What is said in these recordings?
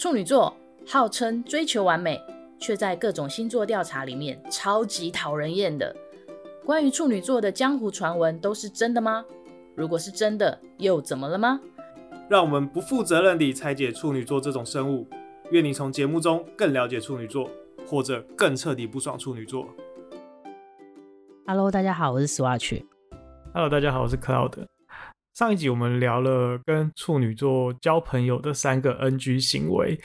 处女座号称追求完美，却在各种星座调查里面超级讨人厌的。关于处女座的江湖传闻都是真的吗？如果是真的，又怎么了吗？让我们不负责任地拆解处女座这种生物。愿你从节目中更了解处女座，或者更彻底不爽处女座。Hello，大家好，我是 Swatch。Hello，大家好，我是 Cloud。上一集我们聊了跟处女座交朋友的三个 NG 行为。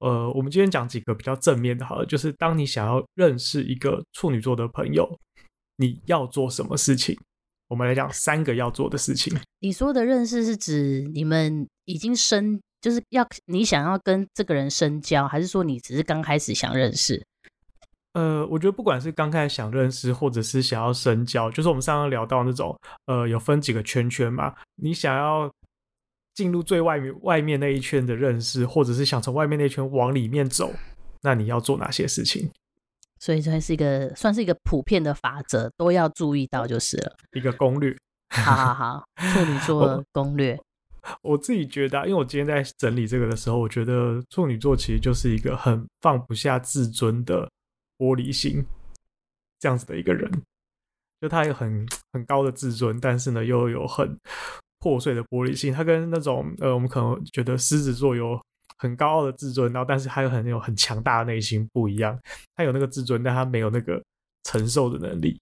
呃，我们今天讲几个比较正面的，好了，就是当你想要认识一个处女座的朋友，你要做什么事情？我们来讲三个要做的事情。你说的认识是指你们已经深，就是要你想要跟这个人深交，还是说你只是刚开始想认识？呃，我觉得不管是刚开始想认识，或者是想要深交，就是我们上刚聊到那种，呃，有分几个圈圈嘛。你想要进入最外面外面那一圈的认识，或者是想从外面那一圈往里面走，那你要做哪些事情？所以这是一个算是一个普遍的法则，都要注意到就是了。一个攻略，好好好，处女 座攻略我。我自己觉得，因为我今天在整理这个的时候，我觉得处女座其实就是一个很放不下自尊的玻璃心，这样子的一个人。就他有很很高的自尊，但是呢，又有很破碎的玻璃心。他跟那种呃，我们可能觉得狮子座有。很高傲的自尊，然后但是他又很有很强大的内心，不一样。他有那个自尊，但他没有那个承受的能力。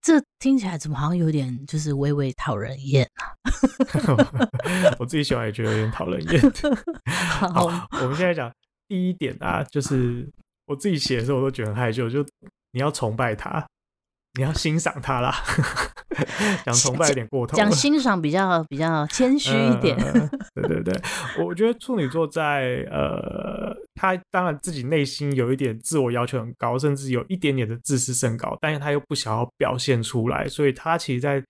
这听起来怎么好像有点就是微微讨人厌啊？我自己喜欢也觉得有点讨人厌。好，我们现在讲第一点啊，就是我自己写的时候我都觉得很害羞，就你要崇拜他。你要欣赏他啦，讲崇拜有点过头。讲欣赏比较比较谦虚一点。呃。对对对，我觉得处女座在呃，他当然自己内心有一点自我要求很高，甚至有一点点的自视甚高，但是他又不想要表现出来，所以他其实在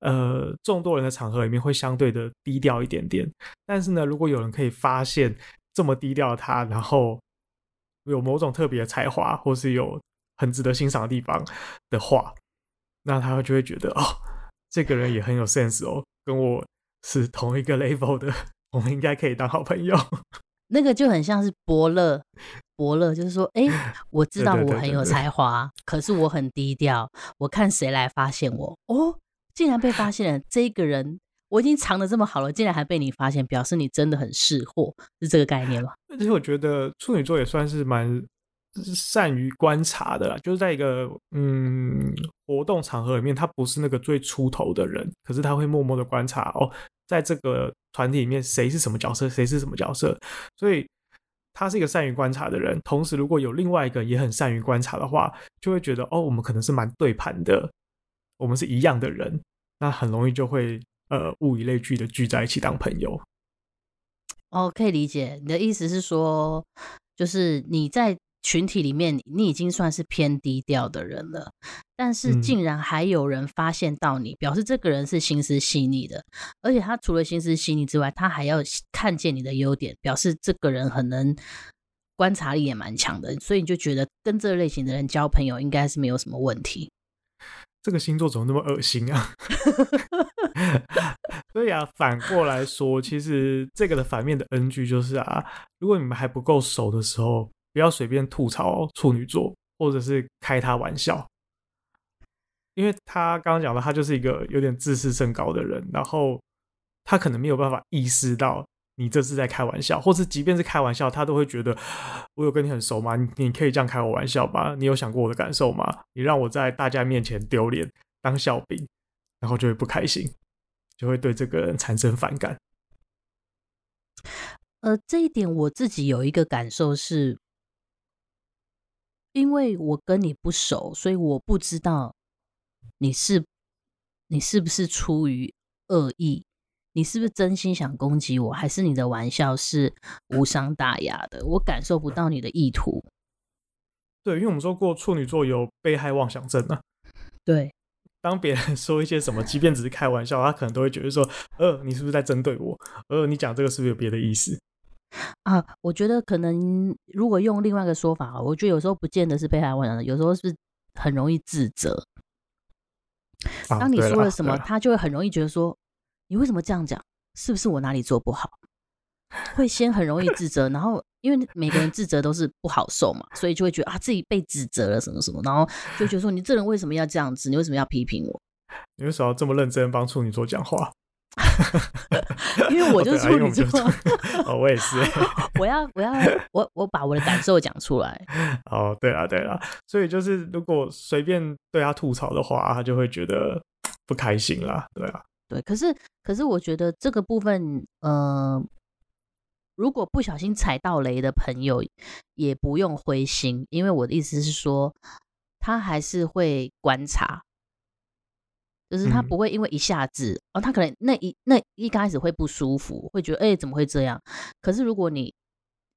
呃众多人的场合里面会相对的低调一点点。但是呢，如果有人可以发现这么低调的他，然后有某种特别的才华，或是有。很值得欣赏的地方的话，那他就会觉得哦，这个人也很有 sense 哦，跟我是同一个 level 的，我们应该可以当好朋友。那个就很像是伯乐，伯乐就是说，哎、欸，我知道我很有才华，可是我很低调，我看谁来发现我？哦，竟然被发现了，这个人我已经藏得这么好了，竟然还被你发现，表示你真的很识货，是这个概念吗？其实我觉得处女座也算是蛮。善于观察的啦，就是在一个嗯活动场合里面，他不是那个最出头的人，可是他会默默的观察哦，在这个团体里面谁是什么角色，谁是什么角色，所以他是一个善于观察的人。同时，如果有另外一个也很善于观察的话，就会觉得哦，我们可能是蛮对盘的，我们是一样的人，那很容易就会呃物以类聚的聚在一起当朋友。哦，可以理解你的意思是说，就是你在。群体里面，你已经算是偏低调的人了，但是竟然还有人发现到你，嗯、表示这个人是心思细腻的，而且他除了心思细腻之外，他还要看见你的优点，表示这个人很能观察力也蛮强的，所以你就觉得跟这类型的人交朋友应该是没有什么问题。这个星座怎么那么恶心啊？所以啊，反过来说，其实这个的反面的 NG 就是啊，如果你们还不够熟的时候。不要随便吐槽处女座，或者是开他玩笑，因为他刚刚讲的，他就是一个有点自视甚高的人，然后他可能没有办法意识到你这是在开玩笑，或是即便是开玩笑，他都会觉得我有跟你很熟吗？你你可以这样开我玩笑吗？你有想过我的感受吗？你让我在大家面前丢脸当笑柄，然后就会不开心，就会对这个人产生反感。呃，这一点我自己有一个感受是。因为我跟你不熟，所以我不知道你是你是不是出于恶意，你是不是真心想攻击我，还是你的玩笑是无伤大雅的？我感受不到你的意图。对，因为我们说过处女座有被害妄想症啊。对，当别人说一些什么，即便只是开玩笑，他可能都会觉得说：“呃，你是不是在针对我？呃，你讲这个是不是有别的意思？”啊，我觉得可能如果用另外一个说法，我觉得有时候不见得是被害妄想症，有时候是很容易自责。当你说了什么，他就会很容易觉得说，你为什么这样讲？是不是我哪里做不好？会先很容易自责，然后因为每个人自责都是不好受嘛，所以就会觉得啊自己被指责了什么什么，然后就觉得说你这人为什么要这样子？你为什么要批评我？你为什么要这么认真帮处女座讲话？因为我就是处女座，哦，我也是。我要，我要，我我把我的感受讲出来。哦，对了，对了，所以就是如果随便对他吐槽的话，他就会觉得不开心啦。对啊，对。可是，可是我觉得这个部分，呃，如果不小心踩到雷的朋友，也不用灰心，因为我的意思是说，他还是会观察。就是他不会因为一下子、嗯、哦，他可能那一那一开始会不舒服，会觉得哎、欸、怎么会这样？可是如果你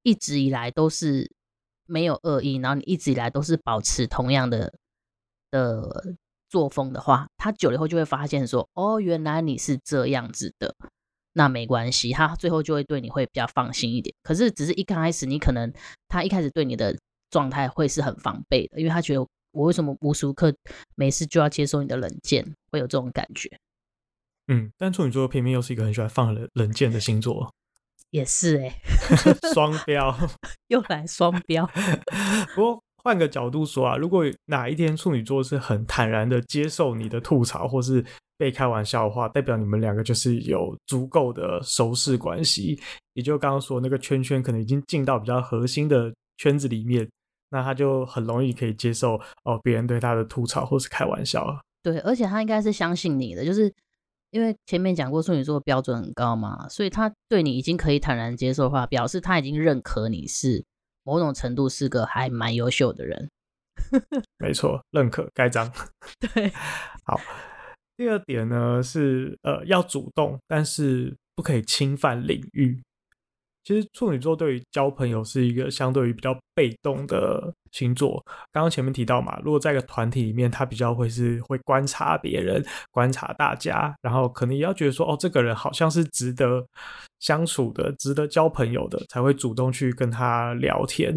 一直以来都是没有恶意，然后你一直以来都是保持同样的的作风的话，他久了以后就会发现说哦，原来你是这样子的，那没关系，他最后就会对你会比较放心一点。可是只是一开始你可能他一开始对你的状态会是很防备的，因为他觉得。我为什么无时无刻没事就要接受你的冷箭？会有这种感觉。嗯，但处女座偏偏又是一个很喜欢放冷冷箭的星座，也是哎、欸，双标，又来双标。不过换个角度说啊，如果哪一天处女座是很坦然的接受你的吐槽或是被开玩笑的话，代表你们两个就是有足够的熟识关系，也就刚刚说那个圈圈可能已经进到比较核心的圈子里面。那他就很容易可以接受哦，别人对他的吐槽或是开玩笑。对，而且他应该是相信你的，就是因为前面讲过处女座标准很高嘛，所以他对你已经可以坦然接受的话，表示他已经认可你是某种程度是个还蛮优秀的人。没错，认可盖章。对，好。第二点呢是呃要主动，但是不可以侵犯领域。其实处女座对于交朋友是一个相对于比较被动的星座。刚刚前面提到嘛，如果在一个团体里面，他比较会是会观察别人、观察大家，然后可能也要觉得说，哦，这个人好像是值得相处的、值得交朋友的，才会主动去跟他聊天。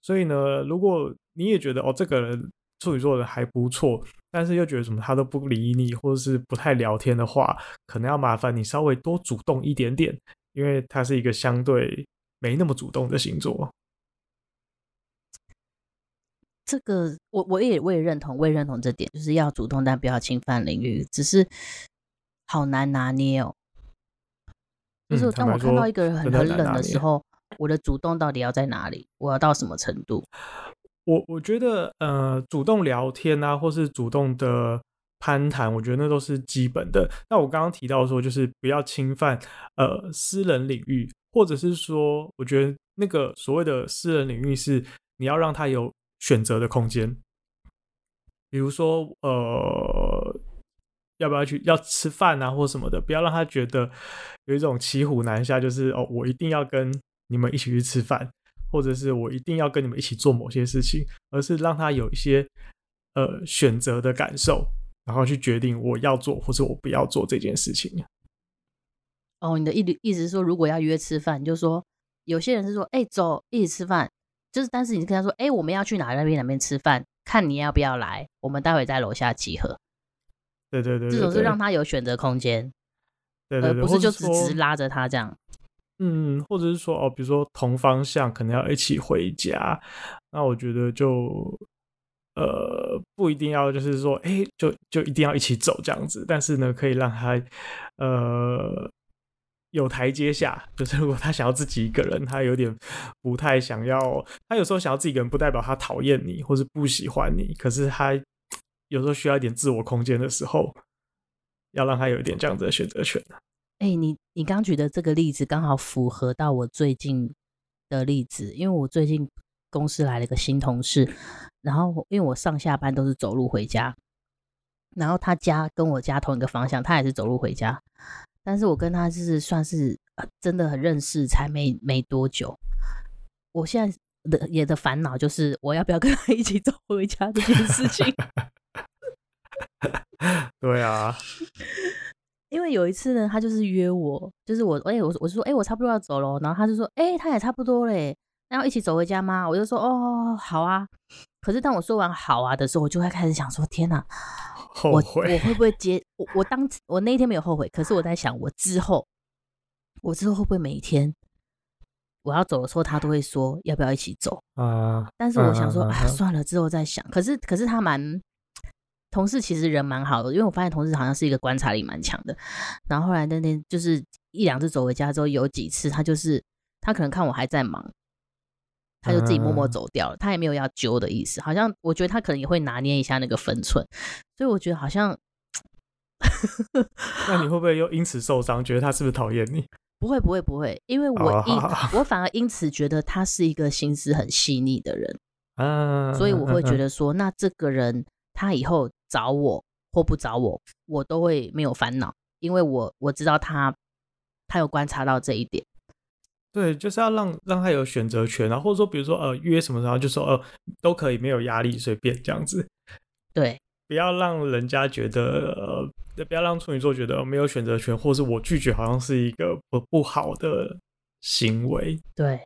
所以呢，如果你也觉得哦，这个人处女座的还不错，但是又觉得什么他都不理你，或者是不太聊天的话，可能要麻烦你稍微多主动一点点。因为他是一个相对没那么主动的星座，这个我我也我也认同，我也认同这点，就是要主动，但不要侵犯领域，只是好难拿捏哦。就是当我看到一个人很很冷的时候，我的主动到底要在哪里？我要到什么程度？我我觉得呃，主动聊天啊，或是主动的。攀谈，我觉得那都是基本的。那我刚刚提到说，就是不要侵犯呃私人领域，或者是说，我觉得那个所谓的私人领域是你要让他有选择的空间。比如说，呃，要不要去要吃饭啊，或什么的，不要让他觉得有一种骑虎难下，就是哦，我一定要跟你们一起去吃饭，或者是我一定要跟你们一起做某些事情，而是让他有一些呃选择的感受。然后去决定我要做或是我不要做这件事情。哦，你的意意思是说，如果要约吃饭，就是说有些人是说，哎，走，一起吃饭，就是但是你跟他说，哎，我们要去哪那边哪边吃饭，看你要不要来，我们待会在楼下集合。对对对，这种是让他有选择空间，对对对，而不是就直直拉着他这样。嗯，或者是说哦，比如说同方向可能要一起回家，那我觉得就。呃，不一定要就是说，哎、就就一定要一起走这样子，但是呢，可以让他呃有台阶下。就是如果他想要自己一个人，他有点不太想要。他有时候想要自己一个人，不代表他讨厌你或是不喜欢你。可是他有时候需要一点自我空间的时候，要让他有一点这样子的选择权。哎、你你刚举的这个例子刚好符合到我最近的例子，因为我最近公司来了一个新同事。然后，因为我上下班都是走路回家，然后他家跟我家同一个方向，他也是走路回家。但是我跟他就是算是真的很认识，才没没多久。我现在的也的烦恼就是，我要不要跟他 一起走回家这件事情。对啊，因为有一次呢，他就是约我，就是我，哎，我我就说，哎，我差不多要走了，然后他就说，哎，他也差不多嘞。那要一起走回家吗？我就说哦，好啊。可是当我说完好啊的时候，我就会开始想说：天哪，后悔我我会不会接 我？我当我那一天没有后悔，可是我在想，我之后我之后会不会每一天我要走的时候，他都会说要不要一起走啊？但是我想说啊，算了，之后再想。可是可是他蛮同事，其实人蛮好的，因为我发现同事好像是一个观察力蛮强的。然后后来那天就是一两次走回家之后，有几次他就是他可能看我还在忙，他就自己默默走掉了，他也没有要揪的意思。好像我觉得他可能也会拿捏一下那个分寸，所以我觉得好像。那你会不会又因此受伤？觉得他是不是讨厌你？不会，不会，不会，因为我因我反而因此觉得他是一个心思很细腻的人，嗯，所以我会觉得说，那这个人他以后找我或不找我，我都会没有烦恼，因为我我知道他他有观察到这一点。对，就是要让让他有选择权啊，或者说，比如说呃约什么时候就说呃都可以，没有压力，随便这样子。对。不要让人家觉得，呃，不要让处女座觉得没有选择权，或是我拒绝好像是一个不不好的行为。对，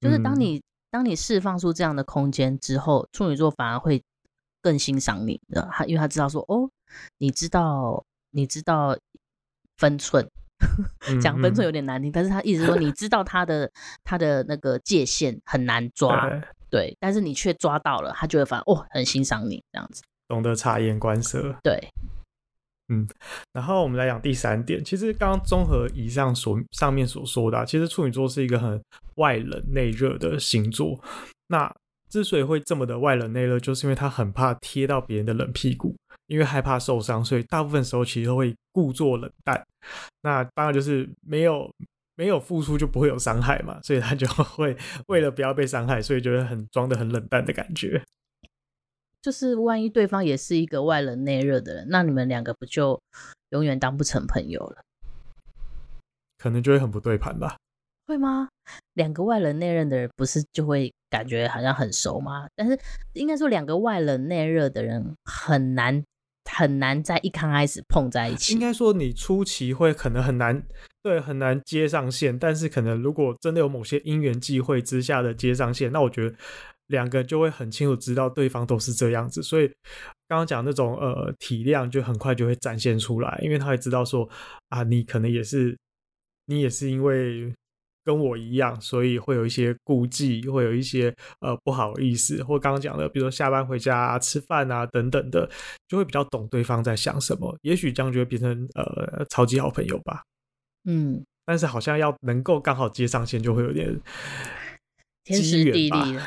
就是当你、嗯、当你释放出这样的空间之后，处女座反而会更欣赏你的，他因为他知道说，哦，你知道你知道分寸，讲、嗯、分寸有点难听，嗯、但是他意思说你知道他的他的那个界限很难抓，对，但是你却抓到了，他就会反而哦很欣赏你这样子。懂得察言观色，对，嗯，然后我们来讲第三点。其实刚刚综合以上所上面所说的啊，其实处女座是一个很外冷内热的星座。那之所以会这么的外冷内热，就是因为他很怕贴到别人的冷屁股，因为害怕受伤，所以大部分时候其实都会故作冷淡。那当然就是没有没有付出就不会有伤害嘛，所以他就 会为了不要被伤害，所以觉得很装的很冷淡的感觉。就是万一对方也是一个外冷内热的人，那你们两个不就永远当不成朋友了？可能就会很不对盘吧？会吗？两个外冷内热的人不是就会感觉好像很熟吗？但是应该说两个外冷内热的人很难很难在一刚开始碰在一起。应该说你初期会可能很难，对，很难接上线。但是可能如果真的有某些因缘际会之下的接上线，那我觉得。两个就会很清楚知道对方都是这样子，所以刚刚讲那种呃体谅就很快就会展现出来，因为他会知道说啊，你可能也是你也是因为跟我一样，所以会有一些顾忌，会有一些呃不好意思，或刚刚讲的，比如说下班回家啊、吃饭啊等等的，就会比较懂对方在想什么，也许这样就会变成呃超级好朋友吧。嗯，但是好像要能够刚好接上线，就会有点。天时地利，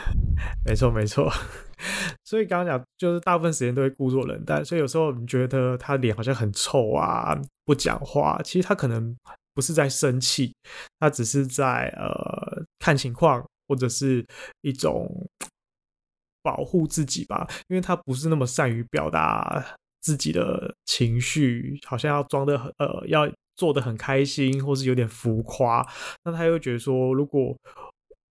没错没错。所以刚刚讲，就是大部分时间都会故作冷淡，所以有时候你觉得他脸好像很臭啊，不讲话，其实他可能不是在生气，他只是在呃看情况，或者是一种保护自己吧，因为他不是那么善于表达自己的情绪，好像要装得很呃要做得很开心，或是有点浮夸，那他又觉得说如果。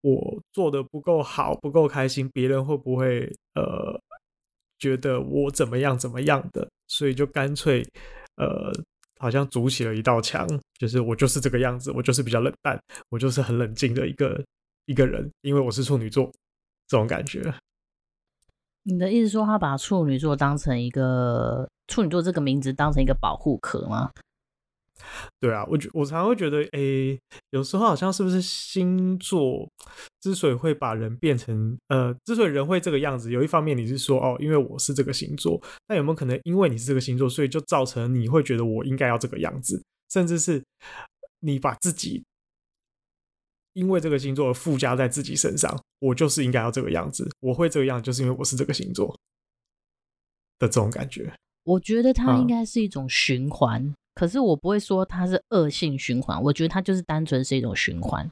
我做的不够好，不够开心，别人会不会呃觉得我怎么样怎么样的？所以就干脆呃，好像筑起了一道墙，就是我就是这个样子，我就是比较冷淡，我就是很冷静的一个一个人，因为我是处女座，这种感觉。你的意思说，他把处女座当成一个处女座这个名字当成一个保护壳吗？对啊，我觉我常常会觉得，诶，有时候好像是不是星座之所以会把人变成，呃，之所以人会这个样子，有一方面你是说，哦，因为我是这个星座，那有没有可能因为你是这个星座，所以就造成你会觉得我应该要这个样子，甚至是你把自己因为这个星座而附加在自己身上，我就是应该要这个样子，我会这个样子，就是因为我是这个星座的这种感觉。我觉得它应该是一种循环。嗯可是我不会说它是恶性循环，我觉得它就是单纯是一种循环。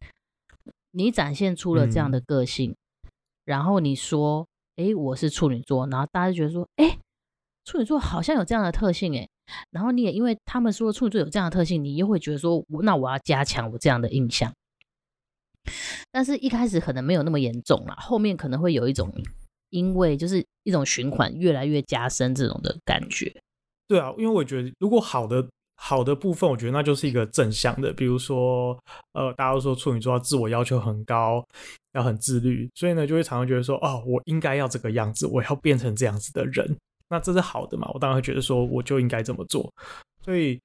你展现出了这样的个性，嗯、然后你说：“哎、欸，我是处女座。”然后大家就觉得说：“哎、欸，处女座好像有这样的特性。”哎，然后你也因为他们说处女座有这样的特性，你又会觉得说：“那我要加强我这样的印象。”但是一开始可能没有那么严重啦，后面可能会有一种因为就是一种循环越来越加深这种的感觉。对啊，因为我觉得如果好的。好的部分，我觉得那就是一个正向的，比如说，呃，大家都说处女座要自我要求很高，要很自律，所以呢，就会常常觉得说，哦，我应该要这个样子，我要变成这样子的人，那这是好的嘛？我当然会觉得说，我就应该这么做。所以，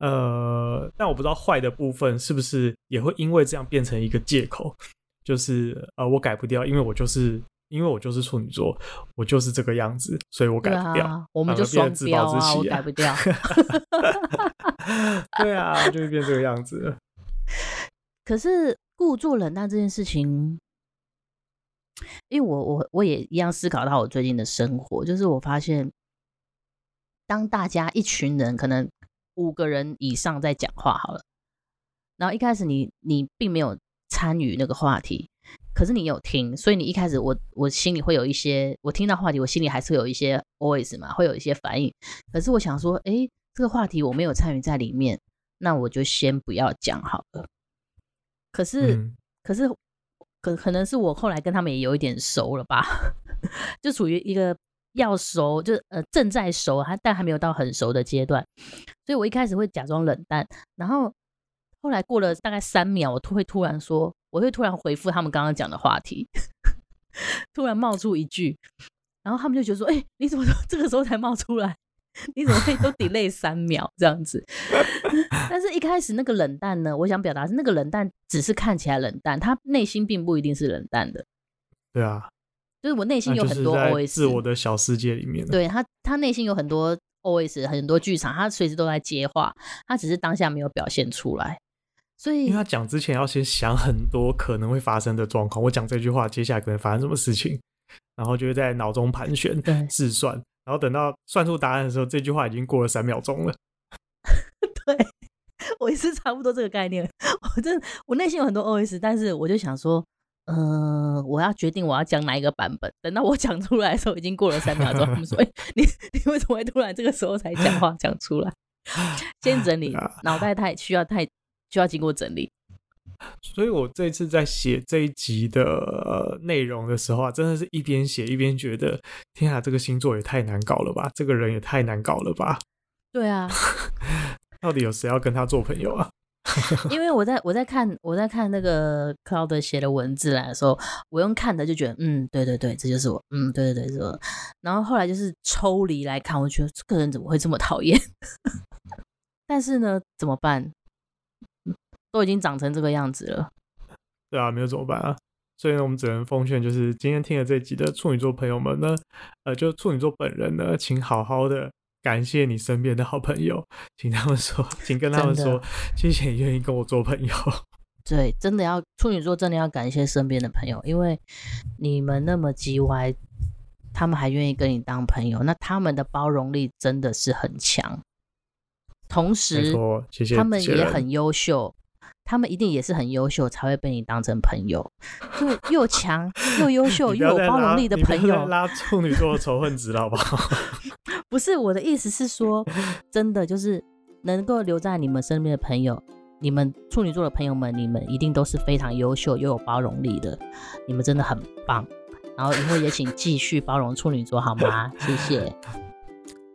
呃，但我不知道坏的部分是不是也会因为这样变成一个借口，就是呃，我改不掉，因为我就是因为我就是处女座，我就是这个样子，所以我改不掉。啊、我们就双标啊，啊，我改不掉。对啊，就会变这个样子。可是故作冷淡这件事情，因为我我我也一样思考到我最近的生活，就是我发现，当大家一群人可能五个人以上在讲话好了，然后一开始你你并没有参与那个话题，可是你有听，所以你一开始我我心里会有一些，我听到话题，我心里还是会有一些 OS 嘛，会有一些反应。可是我想说，哎，这个话题我没有参与在里面，那我就先不要讲好了。可是，嗯、可是，可可能是我后来跟他们也有一点熟了吧，就属于一个要熟，就呃正在熟，还但还没有到很熟的阶段，所以我一开始会假装冷淡，然后后来过了大概三秒，我突会突然说，我会突然回复他们刚刚讲的话题，突然冒出一句，然后他们就觉得说，哎、欸，你怎么这个时候才冒出来？你怎么可以都 delay 三秒这样子？但是一开始那个冷淡呢？我想表达是那个冷淡只是看起来冷淡，他内心并不一定是冷淡的。对啊，就是我内心有很多 OS，自我的小世界里面。对他，他内心有很多 OS，很多剧场，他随时都在接话，他只是当下没有表现出来。所以，因为他讲之前要先想很多可能会发生的状况。我讲这句话，接下来可能发生什么事情，然后就会在脑中盘旋、试算。然后等到算出答案的时候，这句话已经过了三秒钟了。对，我也是差不多这个概念。我真的，我内心有很多 OS，但是我就想说，嗯、呃，我要决定我要讲哪一个版本。等到我讲出来的时候，已经过了三秒钟。他们说：“ 哎，你你为什么会突然这个时候才讲话讲出来？”先整理，脑袋太需要太需要经过整理。所以我这次在写这一集的内容的时候啊，真的是一边写一边觉得，天啊，这个星座也太难搞了吧，这个人也太难搞了吧。对啊，到底有谁要跟他做朋友啊？因为我在我在看我在看那个 Cloud 写的文字来的时候，我用看的就觉得，嗯，对对对，这就是我，嗯，对对对，是我。然后后来就是抽离来看，我觉得这个人怎么会这么讨厌？但是呢，怎么办？都已经长成这个样子了，对啊，没有怎么办啊？所以呢，我们只能奉劝，就是今天听了这集的处女座朋友们呢，呃，就处女座本人呢，请好好的感谢你身边的好朋友，请他们说，请跟他们说，谢谢你愿意跟我做朋友。对，真的要处女座真的要感谢身边的朋友，因为你们那么叽歪，他们还愿意跟你当朋友，那他们的包容力真的是很强，同时，谢谢他们也很优秀。他们一定也是很优秀，才会被你当成朋友。就又强又优秀 又有包容力的朋友，拉处女座的仇恨值了，好不好？不是我的意思是说，真的就是能够留在你们身边的朋友，你们处女座的朋友们，你们一定都是非常优秀又有包容力的，你们真的很棒。然后以后也请继续包容处女座，好吗？谢谢。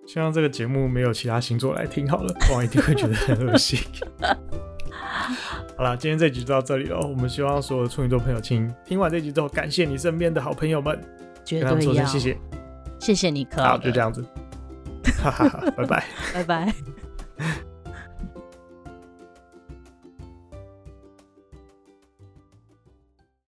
希望这个节目没有其他星座来听好了，不然一定会觉得很恶心。好了，今天这集就到这里了。我们希望所有的处女座朋友，请听完这集之后，感谢你身边的好朋友们，绝对要说声谢谢，谢谢你，可好，就这样子，哈哈哈，拜拜，拜拜。